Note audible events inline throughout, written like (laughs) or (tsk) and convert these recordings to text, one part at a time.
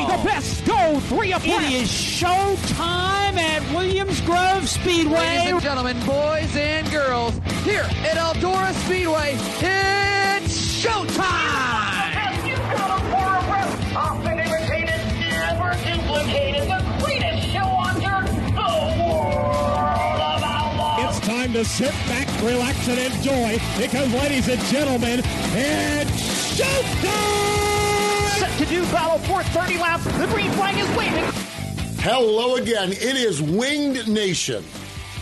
Only the best go three or four. It is showtime at Williams Grove Speedway. Ladies and gentlemen, boys and girls, here at Eldora Speedway, it's showtime! Often imitated, never duplicated, the greatest show on dirt, the world of outlaws. It's time to sit back, relax, and enjoy because, ladies and gentlemen, it's showtime! Set to do battle for 30 laps. The green flag is waving. Hello again. It is Winged Nation.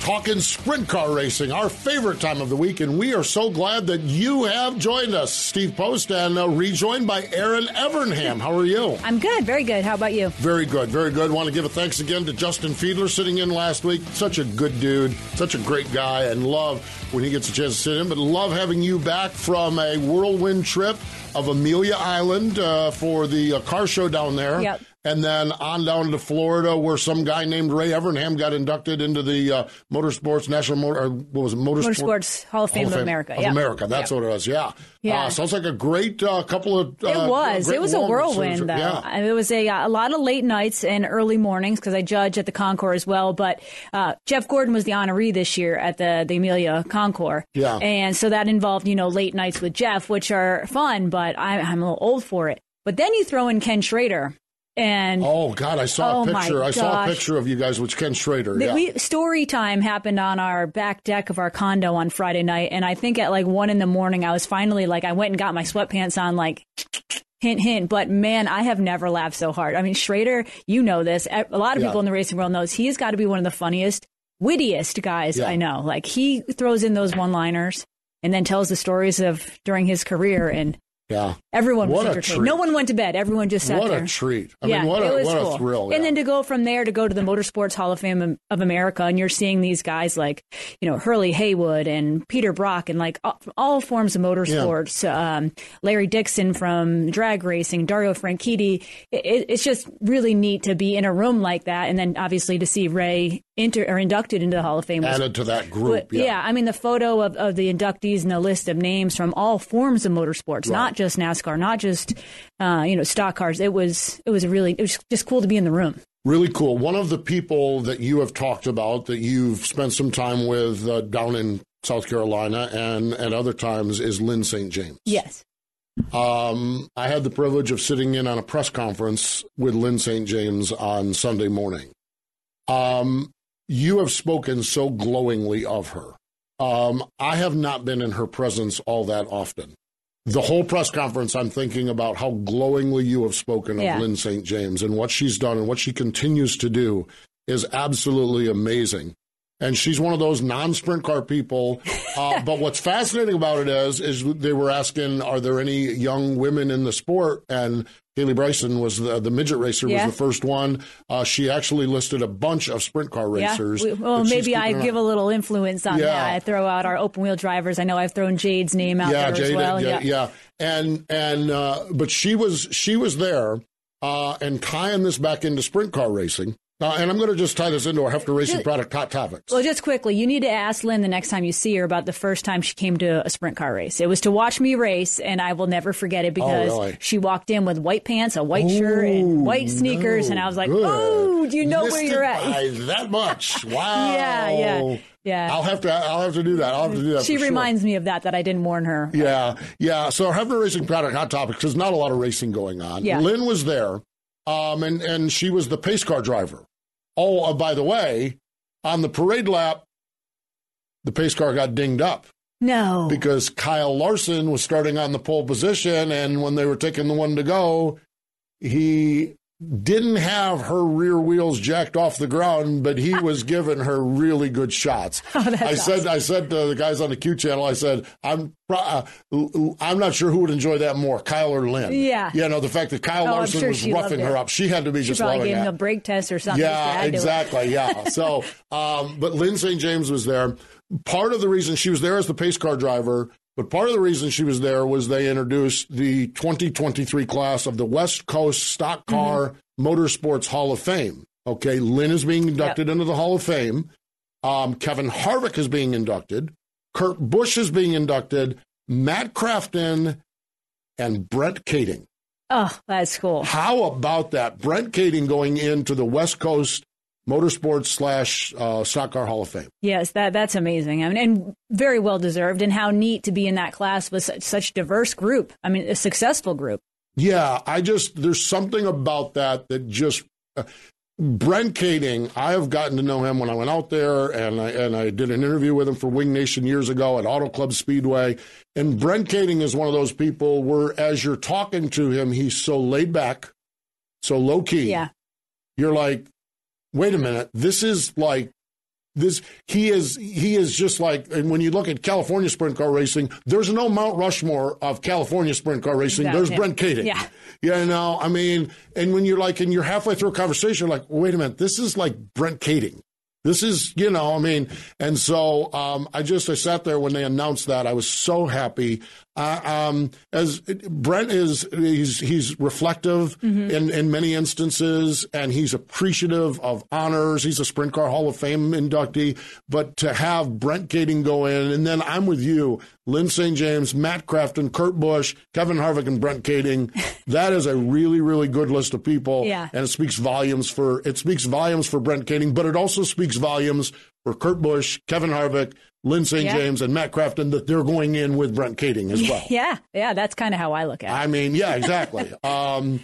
Talking sprint car racing, our favorite time of the week, and we are so glad that you have joined us, Steve Post, and uh, rejoined by Erin Evernham. How are you? (laughs) I'm good, very good. How about you? Very good, very good. Want to give a thanks again to Justin Fiedler sitting in last week. Such a good dude, such a great guy, and love when he gets a chance to sit in. But love having you back from a whirlwind trip of Amelia Island uh, for the uh, car show down there. Yep. And then on down to Florida, where some guy named Ray Evernham got inducted into the uh, Motorsports National Motor, or what was it, Motorsport? Motorsports Hall of Fame of America, Of yeah. America, that's what it was. Yeah, Yeah. Uh, sounds like a great uh, couple of. Uh, It was. It was a whirlwind, though. Yeah. It was a, uh, a lot of late nights and early mornings because I judge at the Concours as well. But uh, Jeff Gordon was the honoree this year at the, the Amelia Concours. Yeah. And so that involved, you know, late nights with Jeff, which are fun, but I, I'm a little old for it. But then you throw in Ken Schrader. And Oh God! I saw Oh, a picture. I saw a picture of you guys with Ken Schrader. The, yeah. we, story time happened on our back deck of our condo on Friday night, and I think at like one in the morning, I was finally like, I went and got my sweatpants on, like, (tsk) hint, hint. But man, I have never laughed so hard. I mean, Schrader, you know this. A lot of Yeah. people in the racing world knows he's got to be one of the funniest, wittiest guys Yeah. I know. Like he throws in those one-liners and then tells the stories of during his career, and yeah. everyone was What a entertained. No one went to bed. Everyone just sat What there What a treat! I yeah, mean, what it a was what cool. a thrill! And yeah. then to go from there to go to the Motorsports Hall of Fame of America, and you're seeing these guys like, you know, Hurley Haywood and Peter Brock, and like all, all forms of motorsports. Um, Larry Dixon from drag racing, Dario Franchitti. It, it, it's just really neat to be in a room like that, and then obviously to see Ray inter, or inducted into the Hall of Fame. was- added to that group. but, yeah. I mean the photo of, of the inductees and the list of names from all forms of motorsports, not just NASCAR, not just uh, you know stock cars. It was it was really it was just cool to be in the room. Really cool. One of the people that you have talked about that you've spent some time with uh, down in South Carolina and at other times is Lyn St. James. Yes. Um, I had the privilege of sitting in on a press conference with Lyn St. James on Sunday morning. Um, you have spoken so glowingly of her. Um, I have not been in her presence all that often. The whole press conference, I'm thinking about how glowingly you have spoken of Yeah. Lyn St. James and what she's done and what she continues to do is absolutely amazing. And she's one of those non-sprint car people. Uh, (laughs) but what's fascinating about it is, is they were asking, are there any young women in the sport? And Haley Bryson was the, the midget racer Yeah. was the first one. Uh, she actually listed a bunch of sprint car racers. Yeah. We- well, maybe I give eye- a little influence on Yeah. that. I throw out our open wheel drivers. I know I've thrown Jade's name out yeah, there as Jada, well. yeah, yeah, and and uh, but she was she was there uh, and tying this back into sprint car racing. Uh, and I'm going to just tie this into our Hepfner Racing Just- product hot topics. Well, just quickly, you need to ask Lyn the next time you see her about the first time she came to a sprint car race. It was to watch me race, and I will never forget it because Oh, really? she walked in with white pants, a white shirt, and white sneakers, no, and I was like, good. "Oh, do you know Missed where you're at?" that much. Wow. (laughs) Yeah, yeah, yeah. I'll have to. I'll have to do that. I'll have to do that. she for sure. reminds me of that that I didn't warn her. Yeah, yeah. So Hepfner Racing product hot topics. There's not a lot of racing going on. Yeah. Lyn was there, um, and and she was the pace car driver. Oh, uh, by the way, on the parade lap, the pace car got dinged up. No, because Kyle Larson was starting on the pole position, and when they were taking the one to go, he didn't have her rear wheels jacked off the ground, but he (laughs) was giving her really good shots. Oh, I said, awesome. I said to the guys on the Q channel, I said, I'm, uh, I'm not sure who would enjoy that more, Kyle or Lyn. Yeah. you know the fact that Kyle Oh, Larson sure was roughing her up. She had to be she just probably loving gave him a brake test or something. Yeah, add to it. exactly. Yeah. (laughs) So, um, but Lyn St. James was there. Part of the reason she was there as the pace car driver, but part of the reason she was there was they introduced the 2023 class of the West Coast Stock Car Motorsports Hall of Fame. Okay, Lyn is being inducted into the Hall of Fame. Um, Kevin Harvick is being inducted. Kurt Busch is being inducted. Matt Crafton and Brent Kading. Oh, that's cool. How about that? Brent Kading going into the West Coast Motorsports slash uh, Stock Car Hall of Fame. Yes, that that's amazing. I mean, and very well deserved. And how neat to be in that class with such, such diverse group. I mean, a successful group. Yeah, I just there's something about that that just uh, Brent Kading. I have gotten to know him when I went out there, and I and I did an interview with him for Wing Nation years ago at Auto Club Speedway. And Brent Kading is one of those people where, as you're talking to him, he's so laid back, so low key. Yeah. You're like, wait a minute, this is like this he is he is just like and when you look at California sprint car racing, there's no Mount Rushmore of California sprint car racing. Exactly. There's Brent Kading. Yeah. You know, I mean, and when you're like and you're halfway through a conversation, you're like, wait a minute, this is like Brent Kading. This is, you know, I mean, and so um, I just I sat there when they announced that. I was so happy. Uh, um, as Brent is, he's he's reflective in in many instances, and he's appreciative of honors. He's a Sprint Car Hall of Fame inductee. But to have Brent Kading go in, and then I'm with you, Lyn St. James, Matt Crafton, Kurt Busch, Kevin Harvick, and Brent Kading. (laughs) that is a really really good list of people. Yeah. and it speaks volumes for it speaks volumes for Brent Kading, but it also speaks volumes for Kurt Busch, Kevin Harvick, Lyn St. Yeah. James, and Matt Crafton that they're going in with Brent Kading as well. (laughs) Yeah, yeah, that's kind of how I look at it. I mean, yeah, exactly. (laughs) um,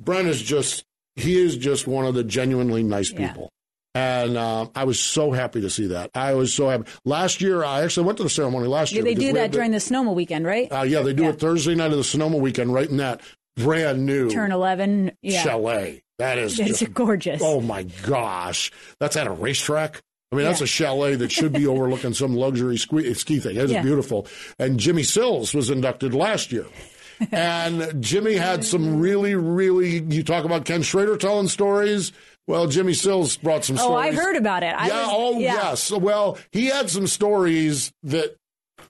Brent is just he is just one of the genuinely nice people. And uh, I was so happy to see that. I was so happy. Last year, I actually went to the ceremony last Yeah, year. they do that during the Sonoma weekend, right? Uh, yeah, they do Yeah. it Thursday night of the Sonoma weekend, right in that brand new Turn 11. Yeah. chalet. That is (laughs) It's just gorgeous. Oh my gosh, that's at a racetrack. I mean, that's a chalet that should be (laughs) overlooking some luxury ski, ski thing. It's Yeah. beautiful. And Jimmy Sills was inducted last year. (laughs) and Jimmy had some really, really, you talk about Ken Schrader telling stories. Well, Jimmy Sills brought some Stories. Oh, I heard about it. I yeah, was- oh, yeah. yes. Well, he had some stories that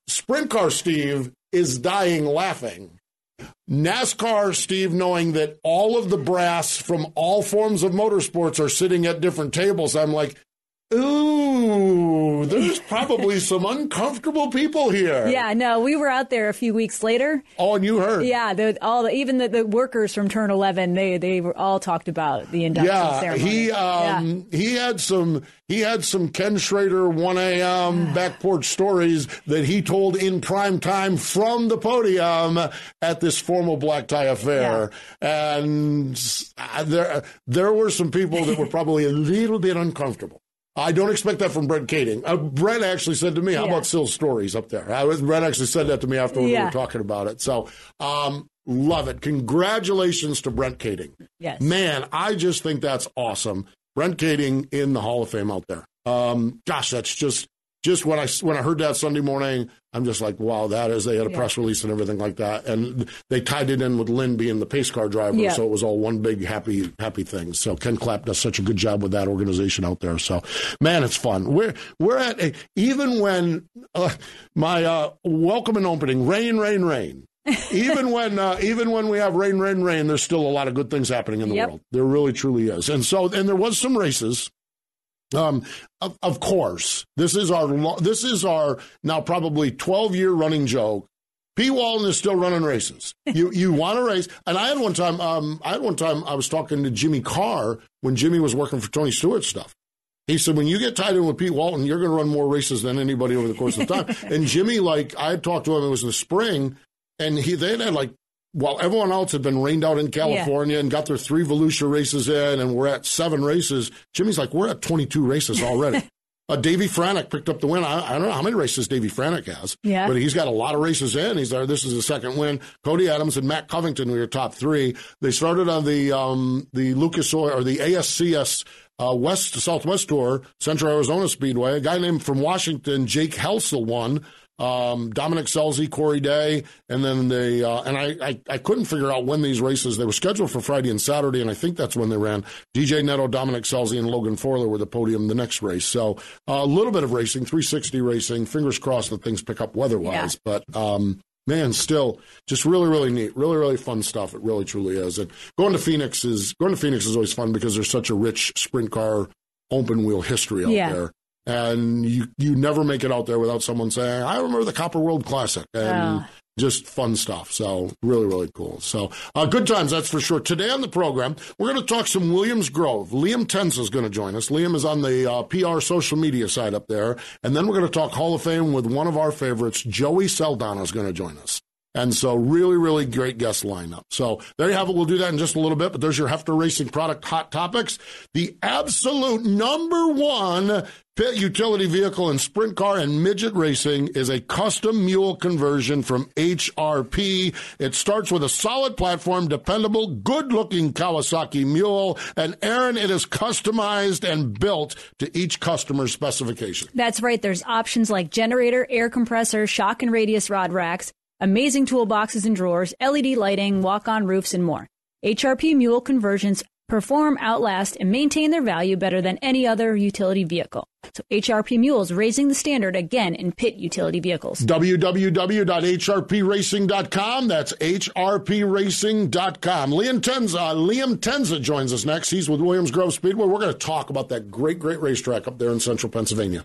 Sprint Car Steve is dying laughing. NASCAR Steve, knowing that all of the brass from all forms of motorsports are sitting at different tables, I'm like, ooh, there's probably some uncomfortable people here. (laughs) Yeah, no, we were out there a few weeks later. Oh, and you heard. Yeah, the, all the, even the, the workers from Turn 11, they they were all talked about the induction Yeah, ceremony. he Yeah. um, he had some he had some Ken Schrader one a.m. (sighs) back porch stories that he told in prime time from the podium at this formal black tie affair, and uh, there there were some people that were probably a little bit uncomfortable. I don't expect that from Brent Kading. Uh, Brent actually said to me, "How Yeah. about Sill's stories up there?" I was, Brent actually said that to me after we were talking about it. So, um, love it. Congratulations to Brent Kading. Yes. Man, I just think that's awesome. Brent Kading in the Hall of Fame out there. Um, gosh, that's just just when I when I heard that Sunday morning, I'm just like, wow, that is. They had a Yeah. press release and everything like that, and they tied it in with Lyn being the pace car driver, Yeah. so it was all one big happy happy thing. So Ken Clapp does such a good job with that organization out there. So, man, it's fun. We're we're at a, even when uh, my uh, welcome and opening, rain, rain, rain. (laughs) even when uh, even when we have rain, rain, rain, there's still a lot of good things happening in the Yep. world. There really, truly is. And so, and there was some races. Um, of, of course, this is our this is our now probably 12 year running joke. P. Walton is still running races. You you (laughs) want to race? And I had one time. Um, I had one time. I was talking to Jimmy Carr when Jimmy was working for Tony Stewart stuff. He said, when you get tied in with Pete Walton, you're going to run more races than anybody over the course of time. (laughs) and Jimmy, like, I had talked to him, it was in the spring, and he they had like, while everyone else had been rained out in California and got their three Volusia races in, and we're at seven races, Jimmy's like, we're at 22 races already. (laughs) Uh, Davey Franick picked up the win. I, I don't know how many races Davey Franick has, Yeah. but he's got a lot of races in. He's there. This is the second win. Cody Adams and Matt Covington were your top three. They started on the um, the Lucas Oil or the ASCS uh, West Southwest Tour, Central Arizona Speedway. A guy named from Washington, Jake Helsel, won. Um, Dominic Scelzi, Corey Day, and then they uh, and I, I I couldn't figure out when these races they were scheduled for Friday and Saturday, and I think that's when they ran. DJ Netto, Dominic Scelzi, and Logan Forler were the podium the next race. So uh, a little bit of racing, 360 racing. Fingers crossed that things pick up weather-wise, but. Um, Man, still just really, really neat, really, really fun stuff. It really, truly is. And going to Phoenix is going to Phoenix is always fun because there's such a rich sprint car open wheel history out Yeah. there and you you never make it out there without someone saying, "I remember the Copper World Classic," and Oh. just fun stuff. So really, really cool. So uh, good times, that's for sure. Today on the program, we're going to talk some Williams Grove. Liam Tencza is going to join us. Liam is on the uh, PR social media side up there, and then we're going to talk Hall of Fame with one of our favorites, Joey Saldana, is going to join us. And so, really, really great guest lineup. So, there you have it. We'll do that in just a little bit. But there's your Hepfner Racing product hot topics. The absolute number one pit utility vehicle in sprint car and midget racing is a custom mule conversion from HRP. It starts with a solid platform, dependable, good looking Kawasaki mule. And Erin, it is customized and built to each customer's specification. That's right. There's options like generator, air compressor, shock and radius rod racks, amazing toolboxes and drawers, LED lighting, walk on roofs, and more. HRP Mule conversions perform, outlast, and maintain their value better than any other utility vehicle. So HRP Mules raising the standard again in pit utility vehicles. www.hrpracing.com. That's hrpracing.com. Liam Tencza, Liam Tencza joins us next. He's with Williams Grove Speedway. We're going to talk about that great, great racetrack up there in central Pennsylvania.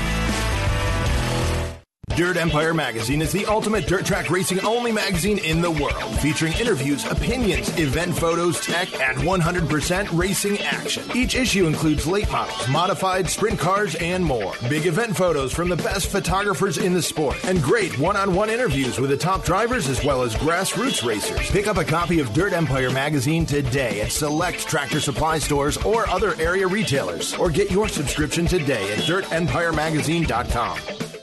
Dirt Empire Magazine is the ultimate dirt track racing only magazine in the world, featuring interviews, opinions, event photos, tech, and 100% racing action. Each issue includes late models, modified sprint cars, and more. Big event photos from the best photographers in the sport, and great one-on-one interviews with the top drivers as well as grassroots racers. Pick up a copy of Dirt Empire Magazine today at select tractor supply stores or other area retailers, or get your subscription today at dirtempiremagazine.com.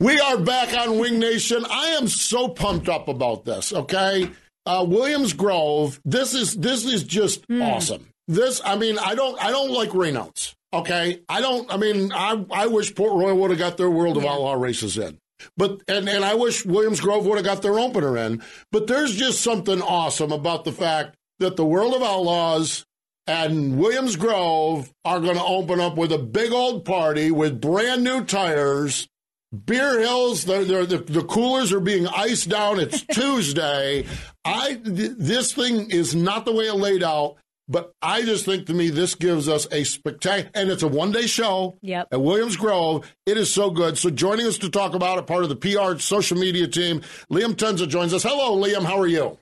We are back on Wing Nation. I am so pumped up about this. Okay, uh, Williams Grove. This is this is just awesome. This, I mean, I don't I don't like rainouts. Okay, I don't. I mean, I I wish Port Royal would have got their World of Outlaw races in. But and and I wish Williams Grove would have got their opener in. But there's just something awesome about the fact that the World of Outlaws and Williams Grove are going to open up with a big old party with brand new tires. Beer Hills, they're, they're, the, the coolers are being iced down. It's (laughs) Tuesday. I th- this thing is not the way it laid out, but I just think to me this gives us a spectacular, and it's a one day show Yep. at Williams Grove. It is so good. So joining us to talk about it, part of the PR social media team, Liam Tencza joins us. Hello, Liam. How are you?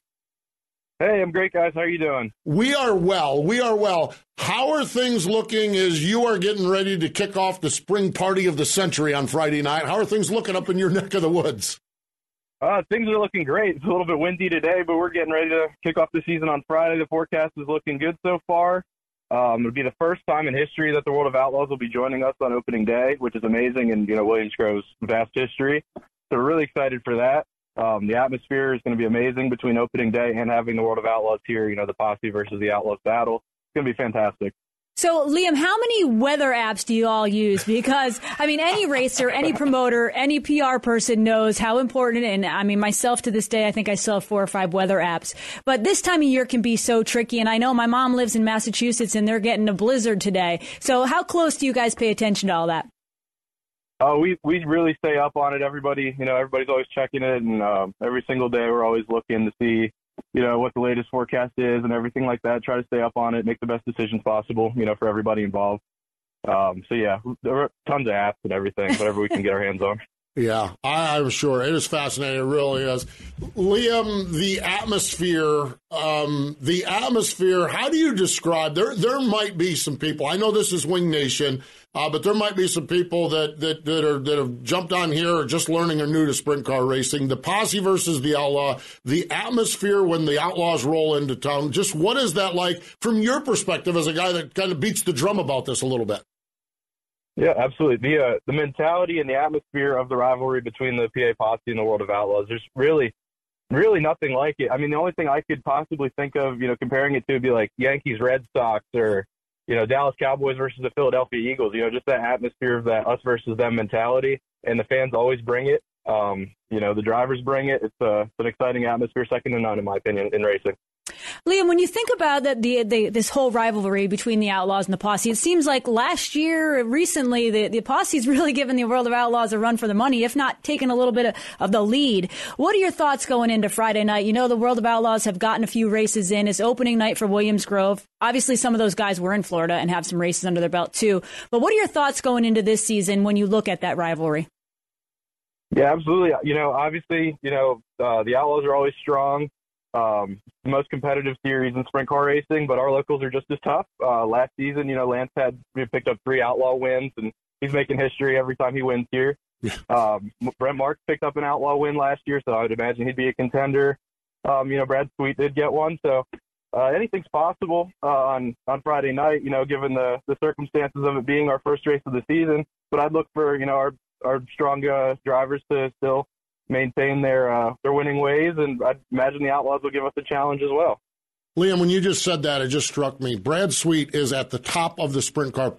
Hey, I'm great, guys. How are you doing? We are well. We are well. How are things looking as you are getting ready to kick off the spring party of the century on Friday night? How are things looking up in your (laughs) neck of the woods? Uh, things are looking great. It's a little bit windy today, but we're getting ready to kick off the season on Friday. The forecast is looking good so far. Um, it'll be the first time in history that the World of Outlaws will be joining us on opening day, which is amazing in you know Williams Grove's vast history. So we're really excited for that. Um, the atmosphere is going to be amazing between opening day and having the World of Outlaws here. You know, the Posse versus the Outlaws battle. It's going to be fantastic. So, Liam, how many weather apps do you all use? Because, I mean, any racer, any promoter, any PR person knows how important, and I mean, myself to this day, I think I still have four or five weather apps. But this time of year can be so tricky, and I know my mom lives in Massachusetts and they're getting a blizzard today. So, how close do you guys pay attention to all that? Oh, we we really stay up on it. Everybody, you know, everybody's always checking it, and um, every single day we're always looking to see, you know, what the latest forecast is and everything like that. Try to stay up on it, make the best decisions possible, you know, for everybody involved. Um, so yeah, there are tons of apps and everything, whatever we can get our hands on. (laughs) Yeah, I, am sure it is fascinating. It really is. Liam, the atmosphere, um, the atmosphere. How do you describe? There, there might be some people. I know this is Wing Nation, uh, but there might be some people that that that are that have jumped on here or just learning or new to sprint car racing. The posse versus the outlaw. The atmosphere when the outlaws roll into town. Just what is that like from your perspective as a guy that kind of beats the drum about this a little bit? Yeah, absolutely. The uh, the mentality and the atmosphere of the rivalry between the PA Posse and the World of Outlaws. There's really, really nothing like it. I mean, the only thing I could possibly think of, you know, comparing it to would be like Yankees Red Sox or, you know, Dallas Cowboys versus the Philadelphia Eagles. You know, just that atmosphere of that us versus them mentality, and the fans always bring it. Um, you know, the drivers bring it. It's, uh, it's an exciting atmosphere, second to none, in my opinion, in racing. Liam, when you think about that, the, the, this whole rivalry between the Outlaws and the Posse, it seems like last year, recently, the, the Posse's (laughs) really given the World of Outlaws a run for the money, if not taken a little bit of, of, the lead. What are your thoughts going into Friday night? You know, the World of Outlaws have gotten a few races in. It's opening night for Williams Grove. Obviously, some of those guys were in Florida and have some races under their belt too. But what are your thoughts going into this season when you look at that rivalry? Yeah, absolutely. You know, obviously, you know, uh, the Outlaws are always strong um, the most competitive series in sprint car racing, but our locals are just as tough. Uh, last season, you know, Lance had picked up three outlaw wins, and he's making history every time he wins here. um, Brent Marks picked up an outlaw win last year, so I would imagine he'd be a contender. Um, you know, Brad Sweet did get one, so uh, anything's possible uh, on on Friday night. You know, given the the circumstances of it being our first race of the season. But I'd look for you know our our strong uh, drivers to still maintain their uh, their winning ways, and I imagine the Outlaws will give us a challenge as well. Liam, when you just said that, it just struck me. Brad Sweet is at the top of the sprint car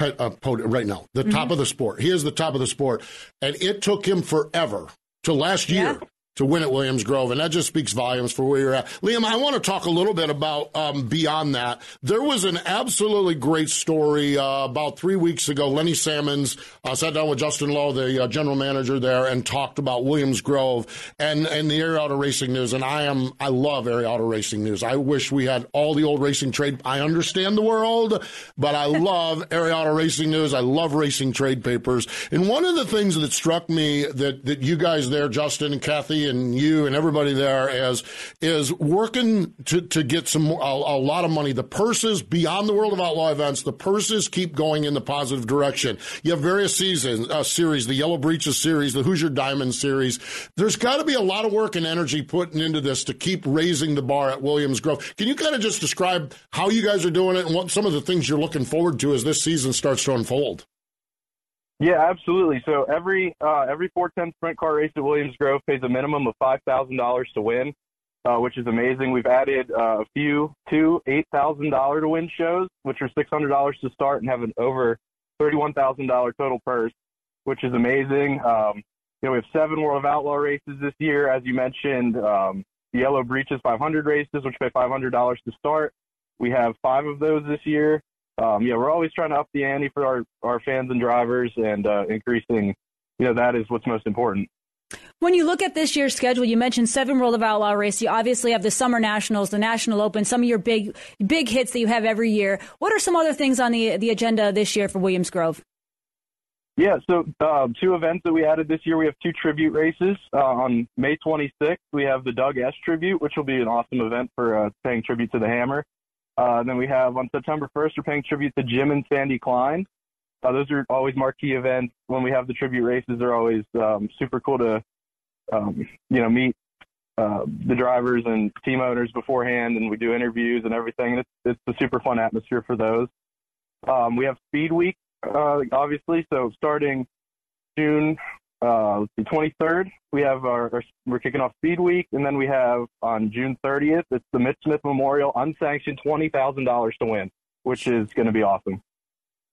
uh, podium right now, the mm-hmm. top of the sport. He is the top of the sport, and it took him forever to last year yeah to win at Williams Grove, and that just speaks volumes for where you're at. Liam, I want to talk a little bit about um, beyond that. There was an absolutely great story uh, about three weeks ago. Lenny Sammons uh, sat down with Justin Lowe, the uh, general manager there, and talked about Williams Grove and and the Area Auto Racing News. And I am I love Area Auto Racing News. I wish we had all the old racing trade. I understand the world, but I (laughs) love Area Auto Racing News. I love racing trade papers. And one of the things that struck me that that you guys there, Justin and Kathy and you and everybody there is is working to, to get some a, a, lot of money. The purses beyond the World of Outlaw events, the purses keep going in the positive direction. You have various seasons uh, series, the Yellow Breeches series, the Hoosier Diamond series. There's got to be a lot of work and energy putting into this to keep raising the bar at Williams Grove. Can you kind of just describe how you guys are doing it and what some of the things you're looking forward to as this season starts to unfold? Yeah, absolutely. So every uh, every 410 sprint car race at Williams Grove pays a minimum of five thousand dollars to win, uh, which is amazing. We've added uh, a few two eight thousand dollar to win shows, which are six hundred dollars to start and have an over thirty one thousand dollar total purse, which is amazing. Um, you know, we have seven World of Outlaw races this year, as you mentioned. Um, the Yellow Breeches 500 races, which pay $500 to start. We have five of those this year um, yeah, we're always trying to up the ante for our, our fans and drivers and uh, increasing, you know, that is what's most important. When you look at this year's schedule, you mentioned seven World of Outlaw races. You obviously have the Summer Nationals, the National Open, some of your big big hits that you have every year. What are some other things on the the agenda this year for Williams Grove? Yeah, so uh, two events that we added this year. We have two tribute races. Uh, on May 26th, we have the Doug Esh tribute, which will be an awesome event for uh, paying tribute to the Hammer. Uh, then we have on September 1st, we're paying tribute to Jim and Sandy Klein. Uh, those are always marquee events. When we have the tribute races, they're always um, super cool to, um, you know, meet uh, the drivers and team owners beforehand, and we do interviews and everything. It's it's a super fun atmosphere for those. Um, we have Speed Week, uh, obviously. So starting June uh, the 23rd, we have our, our, we're kicking off Speed Week, and then we have on June 30th, it's the Mitch Smith Memorial, unsanctioned $20,000 to win, which is going to be awesome.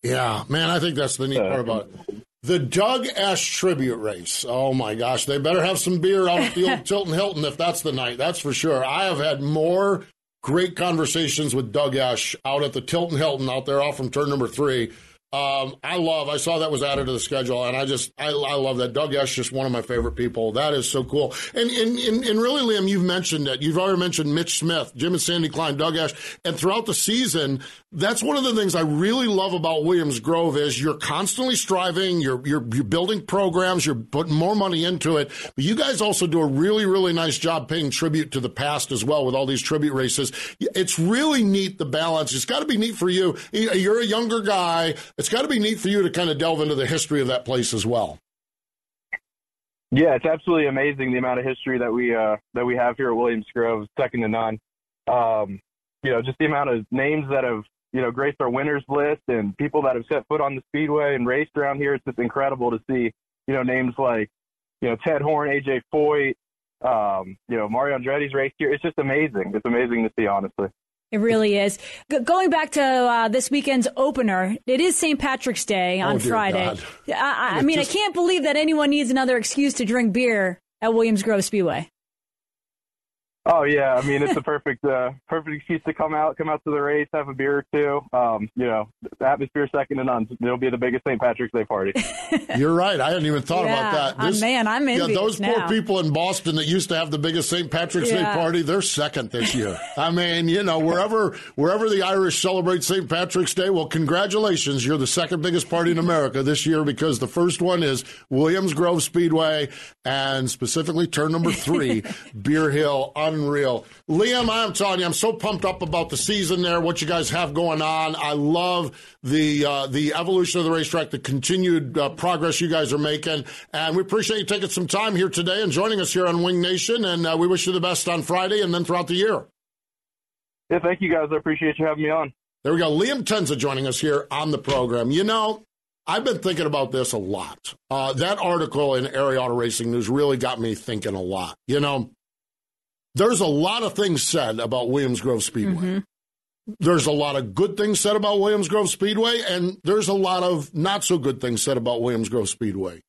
Yeah, man, I think that's the neat part about it. The Doug Esh tribute race. Oh my gosh, they better have some beer out at the old (laughs) Tilton Hilton if that's the night. That's for sure. I have had more great conversations with Doug Esh out at the Tilton Hilton out there off from turn number three um, I love. I saw that was added to the schedule, and I just I, I love that. Doug Esh just one of my favorite people. That is so cool. And, and and and really, Liam, you've mentioned it. You've already mentioned Mitch Smith, Jim and Sandy Klein, Doug Esh, and throughout the season, that's one of the things I really love about Williams Grove is you're constantly striving. You're you're you're building programs. You're putting more money into it. But you guys also do a really really nice job paying tribute to the past as well with all these tribute races. It's really neat the balance. It's got to be neat for you. You're a younger guy it's got to be neat for you to kind of delve into the history of that place as well. Yeah, it's absolutely amazing the amount of history that we uh, that we have here at Williams Grove, second to none. Um, you know, just the amount of names that have you know graced our winners list and people that have set foot on the speedway and raced around here. It's just incredible to see you know names like you know Ted Horn, AJ Foyt, um, you know Mario Andretti's raced here. It's just amazing. It's amazing to see, honestly. It really is. G- going back to uh, this weekend's opener, it is St. Patrick's Day on oh, Friday. God. I, I mean, just... I can't believe that anyone needs another excuse to drink beer at Williams Grove Speedway. Oh yeah, I mean it's a perfect uh, perfect excuse to come out, come out to the race, have a beer or two. Um, you know, the atmosphere second to none. It'll be the biggest St. Patrick's Day party. (laughs) You're right. I hadn't even thought yeah, about that. This, man, I'm in. Yeah, those now. poor people in Boston that used to have the biggest St. Patrick's yeah. Day party, they're second this year. I mean, you know, wherever wherever the Irish celebrate St. Patrick's Day, well, congratulations, you're the second biggest party in America this year because the first one is Williams Grove Speedway and specifically turn number three, (laughs) Beer Hill, unreal. Liam, I'm telling you, I'm so pumped up about the season there, what you guys have going on. I love the uh, the evolution of the racetrack, the continued uh, progress you guys are making, and we appreciate you taking some time here today and joining us here on Wing Nation. And uh, we wish you the best on Friday and then throughout the year. Yeah, thank you guys. I appreciate you having me on. There we go. Liam Tencza joining us here on the program. You know, I've been thinking about this a lot. Uh, that article in Area Auto Racing News really got me thinking a lot. You know, there's a lot of things said about Williams Grove Speedway. Mm-hmm. There's a lot of good things said about Williams Grove Speedway, and there's a lot of not so good things said about Williams Grove Speedway.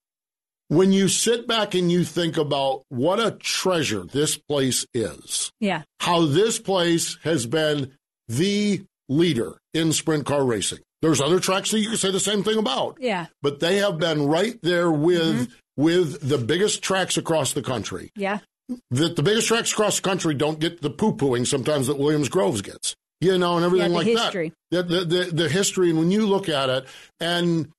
When you sit back and you think about what a treasure this place is, yeah, how this place has been the leader in sprint car racing. There's other tracks that you can say the same thing about. Yeah. But they have been right there with mm-hmm. with the biggest tracks across the country. Yeah that the biggest tracks across the country don't get the poo pooing sometimes that Williams Groves gets, you know, and everything yeah, like history. that. The, the, the, the history, and when you look at it, and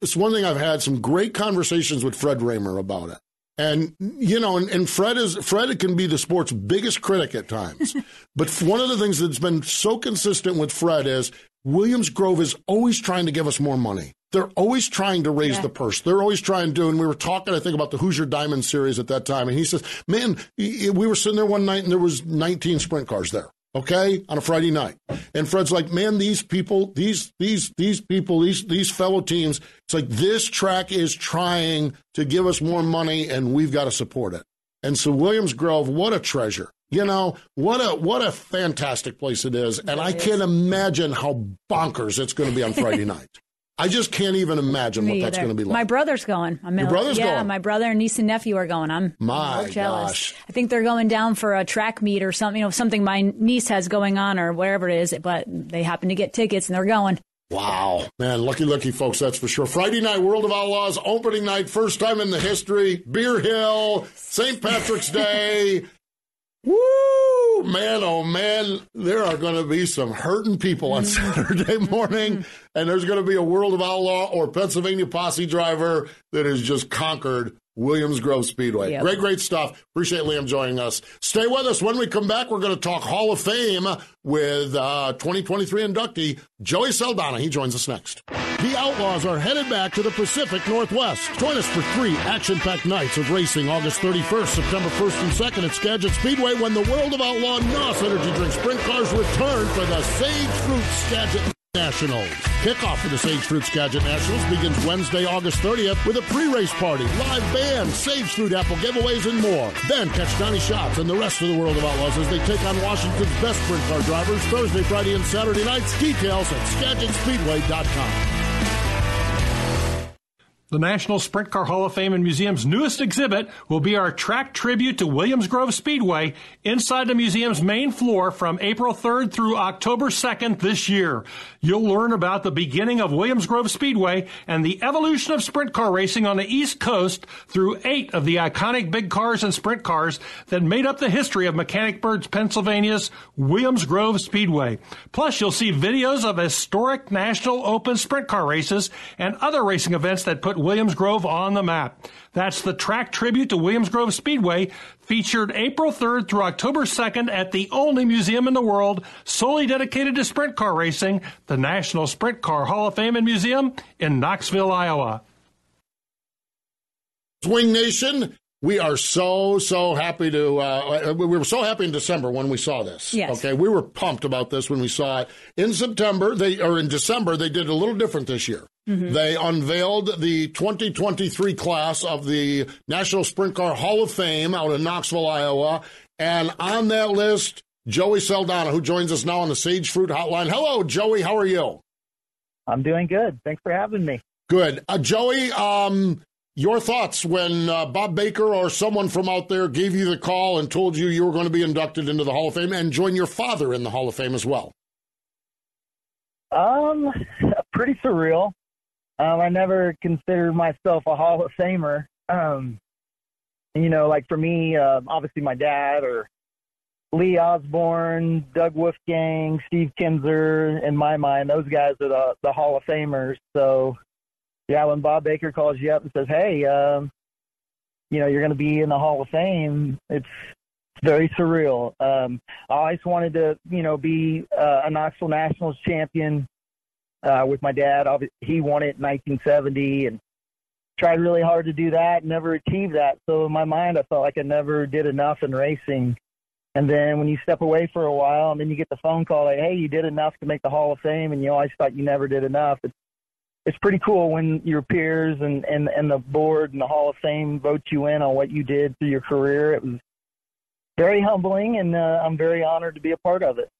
it's one thing I've had some great conversations with Fred Rahmer about it. And you know, and, and Fred is Fred can be the sport's biggest critic at times. (laughs) but one of the things that's been so consistent with Fred is Williams Grove is always trying to give us more money. They're always trying to raise yeah. the purse. They're always trying to. Do. And we were talking, I think, about the Hoosier Diamond Series at that time. And he says, "Man, we were sitting there one night, and there was 19 sprint cars there." Okay, on a Friday night, and Fred's like, "Man, these people, these these these people, these these fellow teams. It's like this track is trying to give us more money, and we've got to support it." And so Williams Grove, what a treasure. You know, what a what a fantastic place it is. And I can't imagine how bonkers it's going to be on Friday (laughs) night. I just can't even imagine Me what that's going to be like. My brother's going. I'm Your brother's yeah, going. my brother and niece and nephew are going. I'm my jealous. gosh. I think they're going down for a track meet or something. You know, something my niece has going on or wherever it is. But they happen to get tickets and they're going. Wow, man, lucky, lucky folks, that's for sure. Friday night, World of Outlaws, opening night, first time in the history, Beer Hill, St. Patrick's Day. Woo, man, oh man, there are going to be some hurting people on mm-hmm. Saturday mm-hmm. morning, and there's going to be a World of Outlaw or Pennsylvania posse driver that has just conquered Williams Grove Speedway. Yep. Great, great stuff. Appreciate Liam joining us. Stay with us. When we come back, we're going to talk Hall of Fame with uh, 2023 inductee Joey Saldana. He joins us next. The Outlaws are headed back to the Pacific Northwest. Join us for three action-packed nights of racing August 31st, September 1st, and 2nd at Skagit Speedway when the World of Outlaw NOS Energy Drink Sprint Cars return for the Sage Fruit Skagit Nationals. Kickoff for the Sage Fruit Skagit Nationals begins Wednesday, August 30th with a pre-race party, live band, Sage Fruit apple giveaways, and more. Then catch Johnny Shots and the rest of the World of Outlaws as they take on Washington's best sprint car drivers Thursday, Friday, and Saturday nights. Details at SkagitSpeedway.com. The National Sprint Car Hall of Fame and Museum's newest exhibit will be our track tribute to Williams Grove Speedway inside the museum's main floor from April 3rd through October 2nd this year. You'll learn about the beginning of Williams Grove Speedway and the evolution of sprint car racing on the East Coast through eight of the iconic big cars and sprint cars that made up the history of Mechanicsburg, Pennsylvania's Williams Grove Speedway. Plus, you'll see videos of historic National Open sprint car races and other racing events that put Williams Grove on the map. That's the track tribute to Williams Grove Speedway, featured April 3rd through October 2nd at the only museum in the world solely dedicated to sprint car racing, the National Sprint Car Hall of Fame and Museum in Knoxville, Iowa. Swing Nation, we are so so happy to uh, we were so happy in december when we saw this yes. okay? We were pumped about this when we saw it. In september they or in december they did a little different this year. Mm-hmm. they unveiled the 2023 class of the national sprint car hall of fame out in knoxville iowa. And on that list joey saldana who joins us now on the sage fruit hotline. Hello joey. How are you? I'm doing good. Thanks for having me. Good. Uh, joey um your thoughts when uh, Bob Baker or someone from out there gave you the call and told you you were going to be inducted into the Hall of Fame and join your father in the Hall of Fame as well? Um, pretty surreal. Um, I never considered myself a Hall of Famer. Um, you know, like for me, uh, obviously my dad or Lee Osborne, Doug Wolfgang, Steve Kinser, in my mind, those guys are the, the Hall of Famers. So yeah, when Bob Baker calls you up and says, "Hey, um, you know, you're going to be in the Hall of Fame," it's very surreal. Um, I always wanted to, you know, be uh, a Knoxville Nationals champion uh, with my dad. He won it in 1970 and tried really hard to do that, never achieved that. So in my mind, I felt like I never did enough in racing. And then when you step away for a while and then you get the phone call like, hey, you did enough to make the Hall of Fame and you always thought you never did enough. It's it's pretty cool when your peers and, and, and the board and the Hall of Fame vote you in on what you did through your career. It was very humbling, and uh, I'm very honored to be a part of it.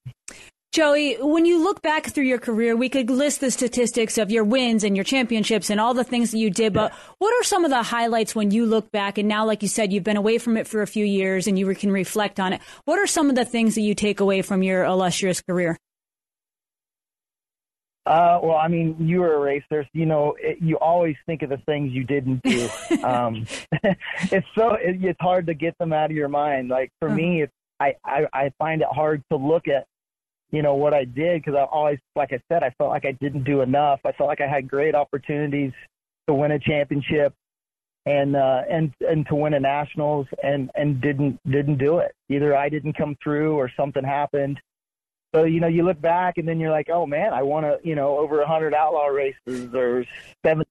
Joey, when you look back through your career, we could list the statistics of your wins and your championships and all the things that you did, but what are some of the highlights when you look back? And now, like you said, you've been away from it for a few years and you can reflect on it. What are some of the things that you take away from your illustrious career? Uh, well, I mean, you were a racer, so, you know, it, you always think of the things you didn't do. (laughs) um, (laughs) it's so it, it's hard to get them out of your mind. Like for uh-huh. me, it's I, I I find it hard to look at, you know, what I did because I always, like I said, I felt like I didn't do enough. I felt like I had great opportunities to win a championship and uh, and and to win a nationals and and didn't didn't do it. Either I didn't come through or something happened so you know, you look back and then you're like, oh man, I want to, you know, over a hundred outlaw races or seven.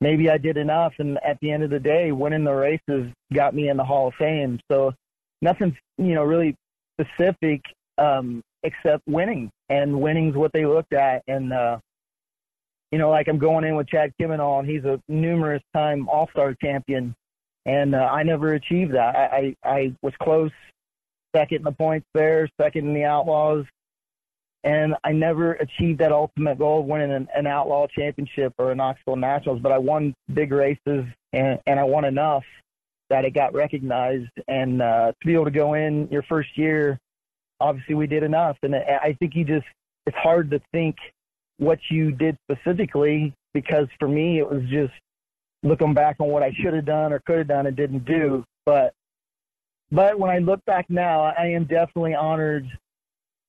Maybe I did enough, and at the end of the day, winning the races got me in the Hall of Fame. So nothing, you know, really specific um, except winning, and winning's what they looked at. And uh, you know, like I'm going in with Chad Kemenah, and he's a numerous time All Star champion, and uh, I never achieved that. I, I I was close second in the points there, second in the Outlaws. And I never achieved that ultimate goal of winning an, an Outlaw championship or a Knoxville Nationals, but I won big races and, and I won enough that it got recognized. And uh, to be able to go in your first year, obviously we did enough. And I think you just, it's hard to think what you did specifically because for me it was just looking back on what I should have done or could have done and didn't do. But but when I look back now, I am definitely honored